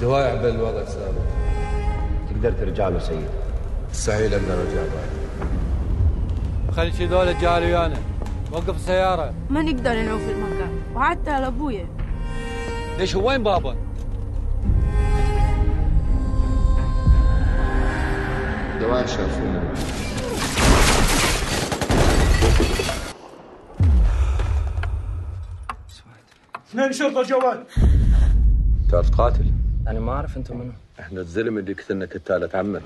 دوايع بالوضع السابق. تقدر ترجع له سيد. مستحيل أن ارجع بعد. خلي شي ذولا جاري ويانا. وقف السيارة ما نقدر نعوف المكان. وحتى على ابويا ليش هو وين بابا؟ دوايع شافونا. اثنين شرطة جواد تعرف تقاتل أنا ما أعرف أنتم منو. إحنا الزلمة اللي قتلنا كتالة عمك.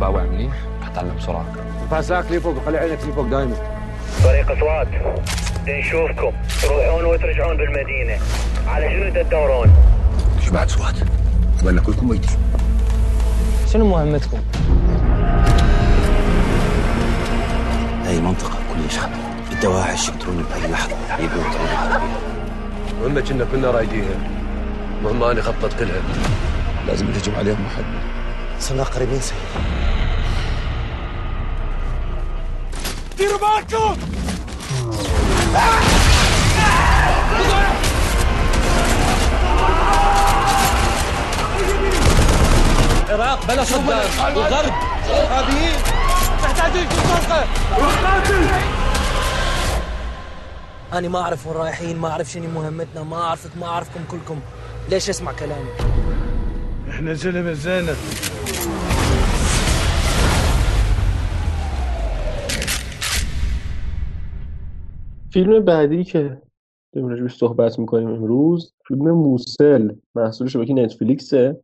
باوع منيح. أتعلم بسرعة فاساك لي فوق خلي عينك لي فوق دايما. فريق أصوات. نشوفكم. تروحون وترجعون بالمدينة. على شنو تدورون؟ إيش بعد سوات؟ وين كلكم ميتين شنو مهمتكم؟ هاي منطقة؟ كلش خطر الدواعش يقدرون بأي لحظة يبون مهمة كنا كنا رايديها أنا خطط كلها. لازم نهجم عليهم محمد. صرنا قريبين سيد ديروا بالكم العراق بلا صدام. وضرب. ارهابيين محتاجين شرطة أنا ما أعرف وين رايحين ما أعرف شنو مهمتنا ما أعرفك ما أعرفكم كلكم. ليش أسمع كلامي؟ احنا زلمة زينة فیلم بعدی که داریم راجبش صحبت می‌کنیم امروز فیلم موسل محصول شبکه نتفلیکسه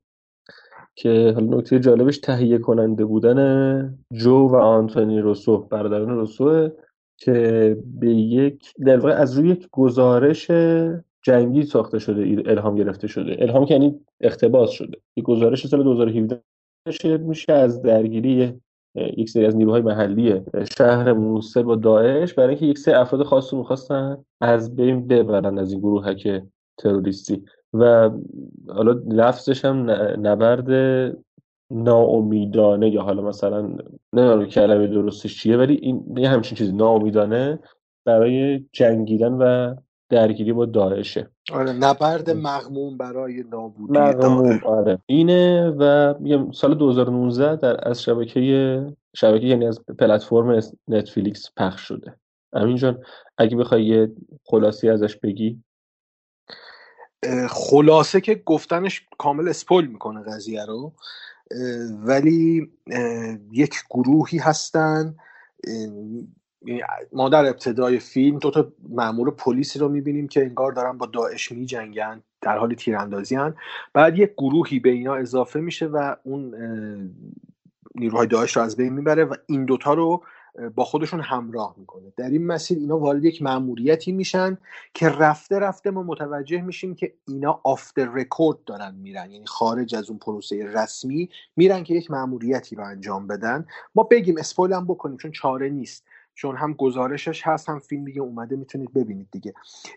که حالا نکته جالبش تهیه کننده بودن جو و آنتونی روسو برادران روسوه که به یک در واقع از روی یک گزارش جنگی ساخته شده الهام گرفته شده. الهام که یعنی اقتباس شده. یک گزارش سال 2017 نشر میشه از درگیری یک سری از نیروهای محلی شهر موسل با داعش برای اینکه یک سری افراد خاص رو می‌خواستن از بین ببرن از این گروهک تروریستی. و حالا لفظش هم نبرد ناامیدانه یا حالا مثلا نمی‌دونم کلمه درستش چیه ولی این یه همچین چیزی. ناامیدانه برای جنگیدن و درگیری با داعشه. آره نبرد مغموم برای نابودی مغموم آره. اینه و میگم سال 2019 در از شبکه شبکه یعنی از پلتفرم نتفلیکس پخش شده. امین جان اگه بخوای یه خلاصی ازش بگی. خلاصه که گفتنش کامل اسپویل می‌کنه قضیه رو. ولی یک گروهی هستن ما در ابتدای فیلم دو تا مأمور پلیسی رو می‌بینیم که انگار دارن با داعش میجنگن در حال تیراندازی هن. بعد یک گروهی به اینا اضافه میشه و اون نیروهای داعش رو از بین می‌بره و این دوتا رو با خودشون همراه می‌کنه. در این مسیر اینا وارد یک مأموریتی میشن که رفته رفته ما متوجه میشیم که اینا آفتر رکورد دارن میرن. یعنی خارج از اون پروسه رسمی میرن که یک مأموریتی رو انجام بدن. ما بگیم اسپویل هم بکنیم چون چاره نیست. چون هم گزارشش هست هم فیلم دیگه اومده می‌تونید ببینید دیگه.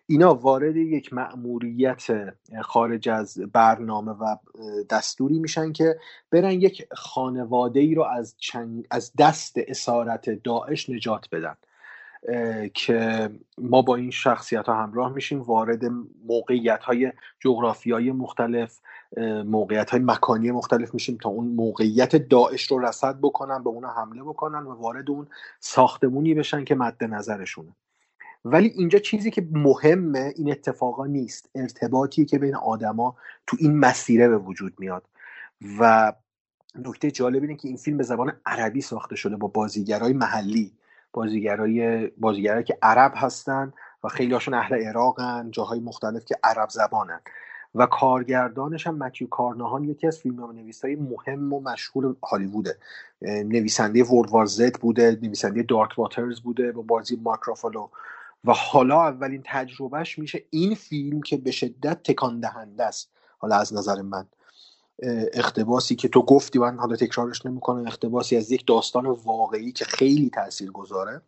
اینا وارد یک مأموریت خارج از برنامه و دستوری میشن که برن یک خانواده ای رو از, چنگ... از دست اسارت داعش نجات بدن. که ما با این شخصیت ها همراه میشیم وارد موقعیت های جغرافیایی مختلف موقعیت های مکانی مختلف میشیم تا اون موقعیت داعش رو رصد بکنن به اونا حمله بکنن و وارد اون ساختمونی بشن که مد نظرشونه. ولی اینجا چیزی که مهمه این اتفاقا نیست. ارتباطی که بین آدما تو این مسیره به وجود میاد. و نکته جالب اینه که این فیلم به زبان عربی ساخته شده با بازیگرای محلی. بازیگرای بازیگرایی که عرب هستن و خیلی هاشون اهل عراقن جاهای مختلف که عرب زبانن. و کارگردانش هم متیو کارناهان یکی از فیلم نویسای مهم و مشهور هالیووده. نویسنده ورد وار زد بوده نویسنده دارک واترز بوده با بازی مارک رافالو. و حالا اولین تجربهش میشه این فیلم که به شدت تکان دهنده است. حالا از نظر من. اقتباسی که تو گفتی من حالا تکرارش نمی‌کنم اقتباسی از یک داستان واقعی که خیلی تأثیر گذاره.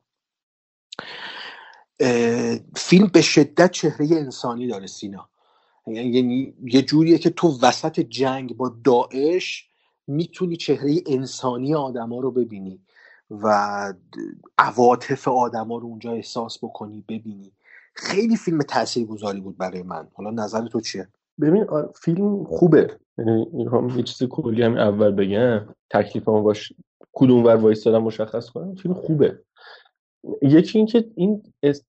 فیلم به شدت چهره انسانی داره سینا. یعنی یه جوریه که تو وسط جنگ با داعش می‌تونی چهره انسانی آدما رو ببینی و عواطف آدما رو اونجا احساس بکنی ببینی. خیلی فیلم تاثیرگذاری بود برای من. حالا نظر تو چیه؟ ببین فیلم خوبه. یعنی هم یه چیز کلی هم اول بگم. تکلیفمو باش کدوم ور وایستادم مشخص کنم. فیلم خوبه. یکی اینکه این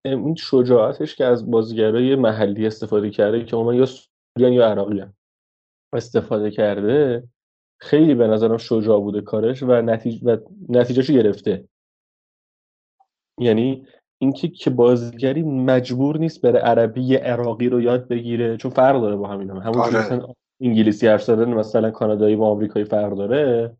این شجاعتش که از بازیگرای محلی استفاده کرده که اونا یا سوریان یا عراقی استفاده کرده خیلی به نظرم شجاع بوده کارش و نتیجه و نتیجهشو گرفته. یعنی اینکه که بازیگری مجبور نیست بره عربی عراقی رو یاد بگیره چون فرق داره با همین هم. همون آره. مثلا انگلیسی حرف زدن مثلا کانادایی با آمریکایی فرق داره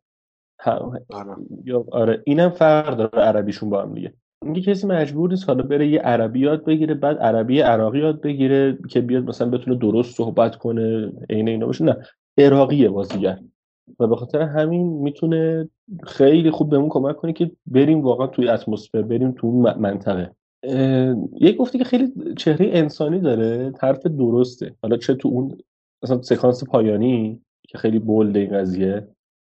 هم- آره. یا آره اینم فرق داره عربیشون با هم دیگه اینکه کسی مجبور نیست حالا بره یه عربی یاد بگیره بعد عربی عراقی یاد بگیره که بیاد مثلا بتونه درست صحبت کنه عین اینا باشه نه عراقیه بازیگر و به خاطر همین می‌تونه خیلی خوب بهمون کمک کنه که بریم واقعا توی اتمسفر بریم تو اون منطقه. یک گفتی که خیلی چهره انسانی داره حرف درسته. حالا چه تو اون مثلا سکانس پایانی که خیلی بولد این قضیه.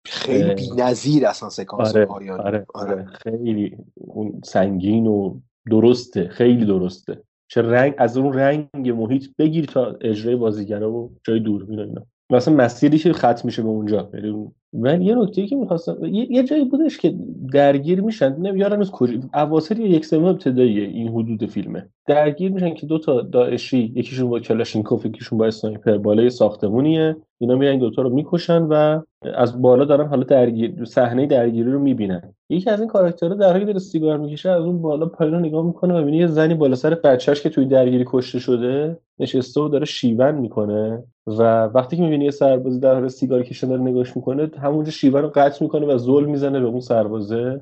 خیلی بی‌نظیر اصلا سکانس آره پایانی. آره آره. خیلی اون سنگین و درسته خیلی درسته. چه رنگ از اون رنگ محیط بگیر تا اجرای بازیگرا و جای و اینا. مثلا مسیری که ختم میشه به اونجا یعنی ولی یه نکته که می‌خواستم یه, جایی بودش که درگیر میشن. نمیارم از کجا اواخر یا یک سوم ابتدایی این حدود فیلمه. درگیر میشن که دو تا داعشی یکیشون با کلاشینکوف یکیشون با اسنایپر. بالای ساختمونیه. اینا میرن دوتا رو می‌کشن و از بالا دارن حالا درگیر صحنه درگیری رو می‌بینن. یکی از این کاراکترها در حالی که داره سیگار می‌کشه از اون بالا پایین نگاه می‌کنه و می‌بینه یه زنی بالا سر بچهش که توی درگیری کشته شده نشسته و داره شیون می‌کنه و وقتی که می‌بینه یه سربازی در حال سیگار کشیدن داره نگاش می‌کنه همونجا شیون رو قطع می‌کنه و زل می‌زنه به اون سربازه.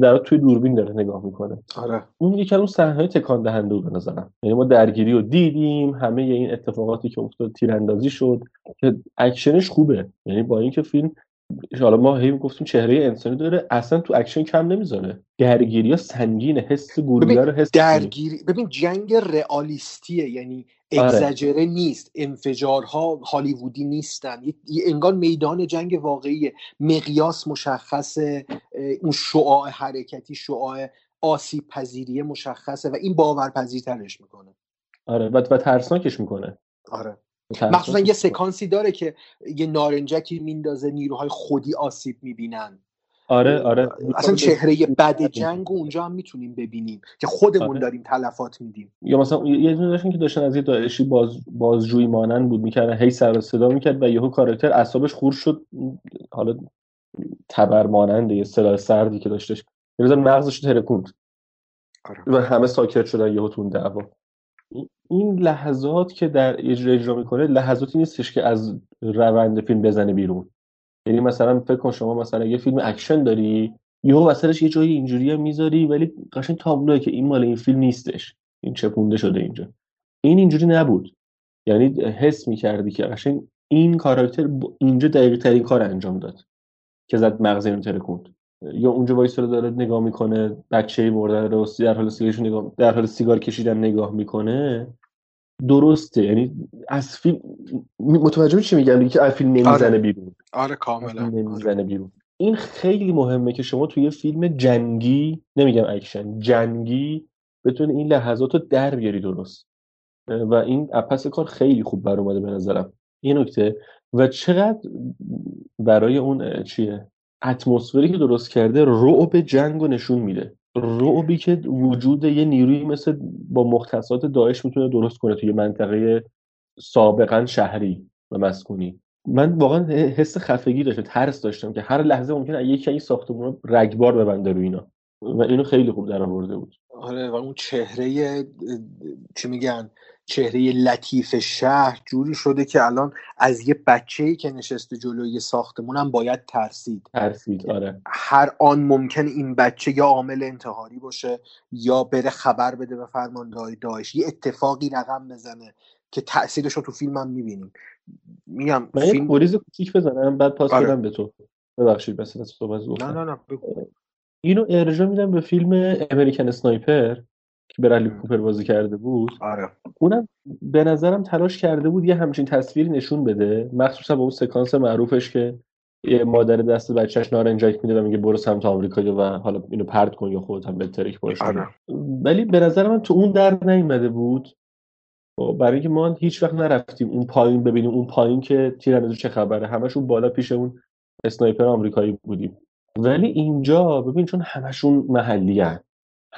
در توی دوربین داره نگاه می‌کنه. آره. اون یکی اون صحنه‌های تکان دهنده بود به نظرم. یعنی ما درگیری رو دیدیم همه این اتفاقاتی که افتاد تیراندازی شد که اکشنش خوبه. یعنی با اینکه فیلم حالا ما هی گفتیم چهره انسانی داره اصلا تو اکشن کم نمی‌ذاره. درگیری ها سنگینه حس گلوله رو حس. درگیری ببین جنگ رئالیستیه. یعنی. اگزجره نیست انفجارها هالیوودی نیستن. انگار میدان جنگ واقعیه. مقیاس مشخصه اه، اون شعاع حرکتی شعاع آسیب پذیری مشخصه و این باورپذیرترش می‌کنه. آره و, و ترسناکش می‌کنه. آره. مخصوصا یه. سکانسی داره که یه نارنجکی میندازه نیروهای خودی آسیب می‌بینن. آره آره اصلا چهره بد جنگ اونجا هم می‌تونیم ببینیم که خودمون آره. داریم تلفات میدیم. یا مثلا یه دونه داشتن که داشتن از یه داعشی باز بازجویی مانند بود می‌کردن هی سر و صدا می‌کرد و یهو کاراکتر اعصابش خورد شد. حالا تبر مانند یه سلاح سردی که داشتش. یه مغزش ترکوند. آره. و همه ساکت شدن یهو تو اون دعوا. این- این لحظات که در اجرا اجرا می‌کنه لحظاتی نیستش که از روند فیلم بزنه بیرون. یعنی مثلا فکر کن شما مثلا یه فیلم اکشن داری یهو وسطش یه جایی اینجوری می‌ذاری ولی قشنگ تابلوه که این مال این فیلم نیستش این چپونده شده اینجا. این اینجوری نبود. یعنی حس می‌کردی که قشنگ این کاراکتر اینجا دقیق ترین کار انجام داد که زد مغز اینو ترکوند. یا اونجا وایساده داره نگاه می‌کنه بچه مرده رو در حال در حال سیگار کشیدن نگاه می‌کنه. درسته. یعنی از فیلم متوجه چی میگم دیگه که از فیلم نمی‌زنه آره. بیرون. آره کاملا. آره. نمی‌زنه بیرون. این خیلی مهمه که شما توی یه فیلم جنگی نمیگم اکشن جنگی بتونی این لحظات رو در بیاری درست. و این پس کار خیلی خوب بر اومده به نظرم. این نکته. و چقدر برای اون چیه؟ اتمسفری که درست کرده رعب جنگ رو نشون میده. رعبی که وجود یه نیروی مثل با مختصات داعش می‌تونه درست کنه توی منطقه سابقا شهری و مسکونی. من واقعا حس خفگی داشتم ترس داشتم که هر لحظه ممکنه یکی این ساختمون رگبار ببنده رو اینا. و اینو خیلی خوب در آورده بود. آره و اون چهره چی میگن؟ چهره لطیف شهر جوری شده که الان از یه بچه‌ای که نشسته جلوی یه ساختمون هم باید ترسید. ترسید آره. هر آن ممکن این بچه یا عامل انتحاری باشه یا بره خبر بده به فرماندهای داعش. یه اتفاقی رقم بزنه که تاثیرش رو تو فیلم هم می‌بینیم. میگم من فیلم گریز کوچیک بزنم بعد پاس آره. به تو. ببخشید بس صحبت نه نه نه بگو. اینو ارجاع میدم به فیلم امریکن اسنایپر که برلی کوپر بازی کرده بود. آره. اونم به نظرم تلاش کرده بود یه همچین تصویری نشون بده. مخصوصا با اون سکانس معروفش که یه مادر دست بچهش نارنجک میده و میگه برو سمت آمریکا و حالا اینو پرت کن یا خودت هم بهتری که باشه. آره. ولی به نظر من تو اون در نیومده بود. خب، برای اینکه ما هیچ وقت نرفتیم اون پایین ببینیم اون پایین که تیراندازی چه خبره. همشون بالا پیش اون اسنایپر آمریکایی بودیم. ولی اینجا ببین چون همشون محلی هن.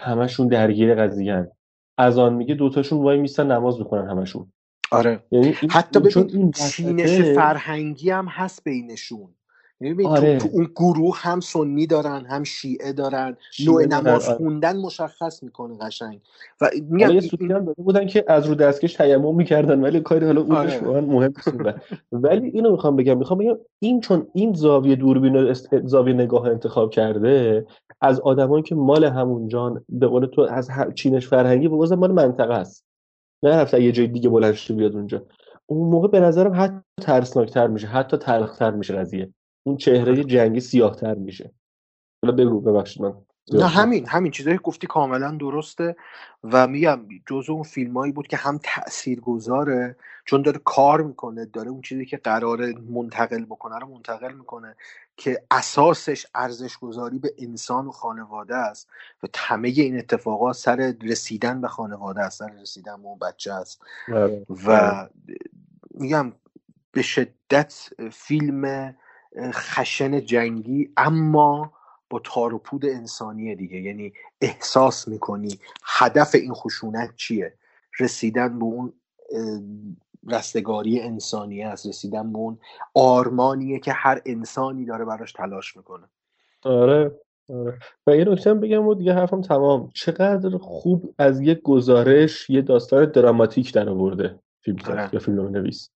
همشون درگیر قضیه از آن میگه دوتاشون وای میستن نماز می‌کنن همشون. آره. یعنی حتی ببین این چینش فرهنگی هم هست بینشون. یعنی آره. تو, اون گروه هم سنی دارن هم شیعه دارن شیعه نوع نماز آره. خوندن مشخص می‌کنه قشنگ و میگم هم داده بودن که از رو دستکش تیمم می‌کردن ولی کاری حالا اونش آره. مهم ولی اینو می‌خوام بگم می‌خوام بگم این چون این زاویه دوربین رو است- زاویه نگاه انتخاب کرده از آدمایی که مال همون جان به قول تو از ه- چینش فرهنگی بازم مال منطقه است نه رفته یه جای دیگه بلند بیاد اونجا اون موقع به نظرم حتی ترسناکتر میشه حتی تلختر میشه قضیه اون چهره جنگی سیاهتر میشه. حالا بگو ببخشید من نه همین همین چیزایی که گفتی کاملا درسته و میگم جزو اون فیلمایی بود که هم تأثیر گذاره چون داره کار می‌کنه داره اون چیزی که قراره منتقل بکنه رو منتقل می‌کنه که اساسش ارزش گذاری به انسان و خانواده است و همه این اتفاقات سر رسیدن به خانواده است سر رسیدن به اون بچه است. آره. و میگم به شدت فیلم خشن جنگی اما با تار و پود انسانی دیگه. یعنی احساس می‌کنی هدف این خشونت چیه؟ رسیدن به اون رستگاری انسانی است. رسیدن به اون آرمانیه که هر انسانی داره براش تلاش می‌کنه. آره آره. و یه نکته بگم و دیگه حرفم تمام. چقدر خوب از یک گزارش یه داستان دراماتیک در آورده فیلمساز آره. یا فیلم نویس.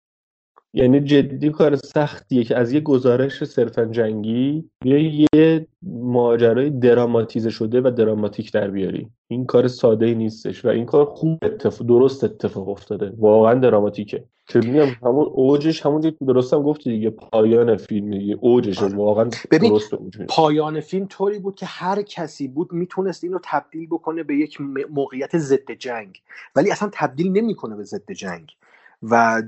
یعنی جدی کار سختیه که از یه گزارش صرفا جنگی یه یه ماجرای دراماتیزه شده و دراماتیک در بیاری. این کار ساده ای نیستش و این کار خوب اتفاق درست اتفاق افتاده. واقعا دراماتیکه. که میگم همون اوجش همون که درست هم گفتی دیگه. پایان فیلم دیگه اوجشه. آره. واقعا درست اوج میشه. پایان فیلم طوری بود که هر کسی بود می‌تونست اینو تبدیل بکنه به یک موقعیت ضد جنگ. ولی اصلا تبدیل نمی‌کنه به ضد جنگ. و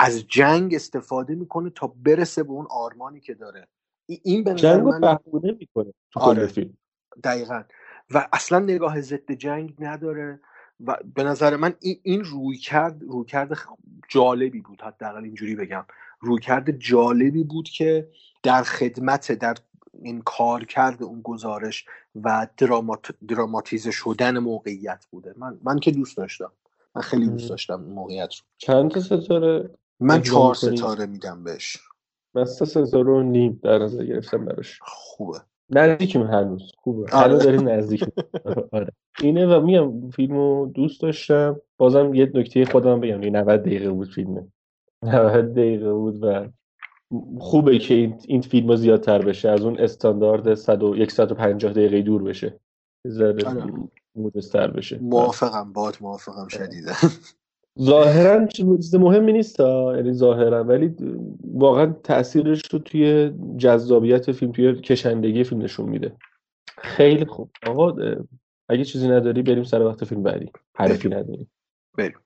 از جنگ استفاده می‌کنه تا برسه به اون آرمانی که داره. ای- این به نظر جنگ رو من می‌کنه تو آره. فیلم. دقیقا. و اصلا نگاه ضد جنگ نداره و به نظر من این, این روی کرد روی کرد جالبی بود حداقل اینجوری بگم. روی کرد جالبی بود که در خدمت در این کار کرد اون گزارش و درامات دراماتیزه شدن موقعیت بوده. من من که دوست داشتم. من خیلی دوست داشتم این موقعیت رو. چند تا ستاره من چهار؟ ستاره میدم بهش. من سه ستاره و نیم در نظر گرفتم براش. خوبه. نزدیکیم هنوز. خوبه. آره. هنوز داریم نزدیک. آره. اینه و میگم فیلمو دوست داشتم. بازم یه نکته خودم بگم. دیگه 90 دقیقه بود فیلمه. 90 دقیقه بود و خوبه که این, این فیلم زیادتر بشه. از اون استاندارد 100 و 150 دقیقه دور بشه. مودستر بشه. موافقم باد موافقم شدیده ظاهرا چیز مهمی نیست. یعنی ظاهرا ولی واقعا تاثیرش رو توی جذابیت فیلم توی کشندگی فیلم نشون میده. خیلی خوب. آقا اگه چیزی نداری بریم سر وقت فیلم بعدی. حرفی نداری بریم.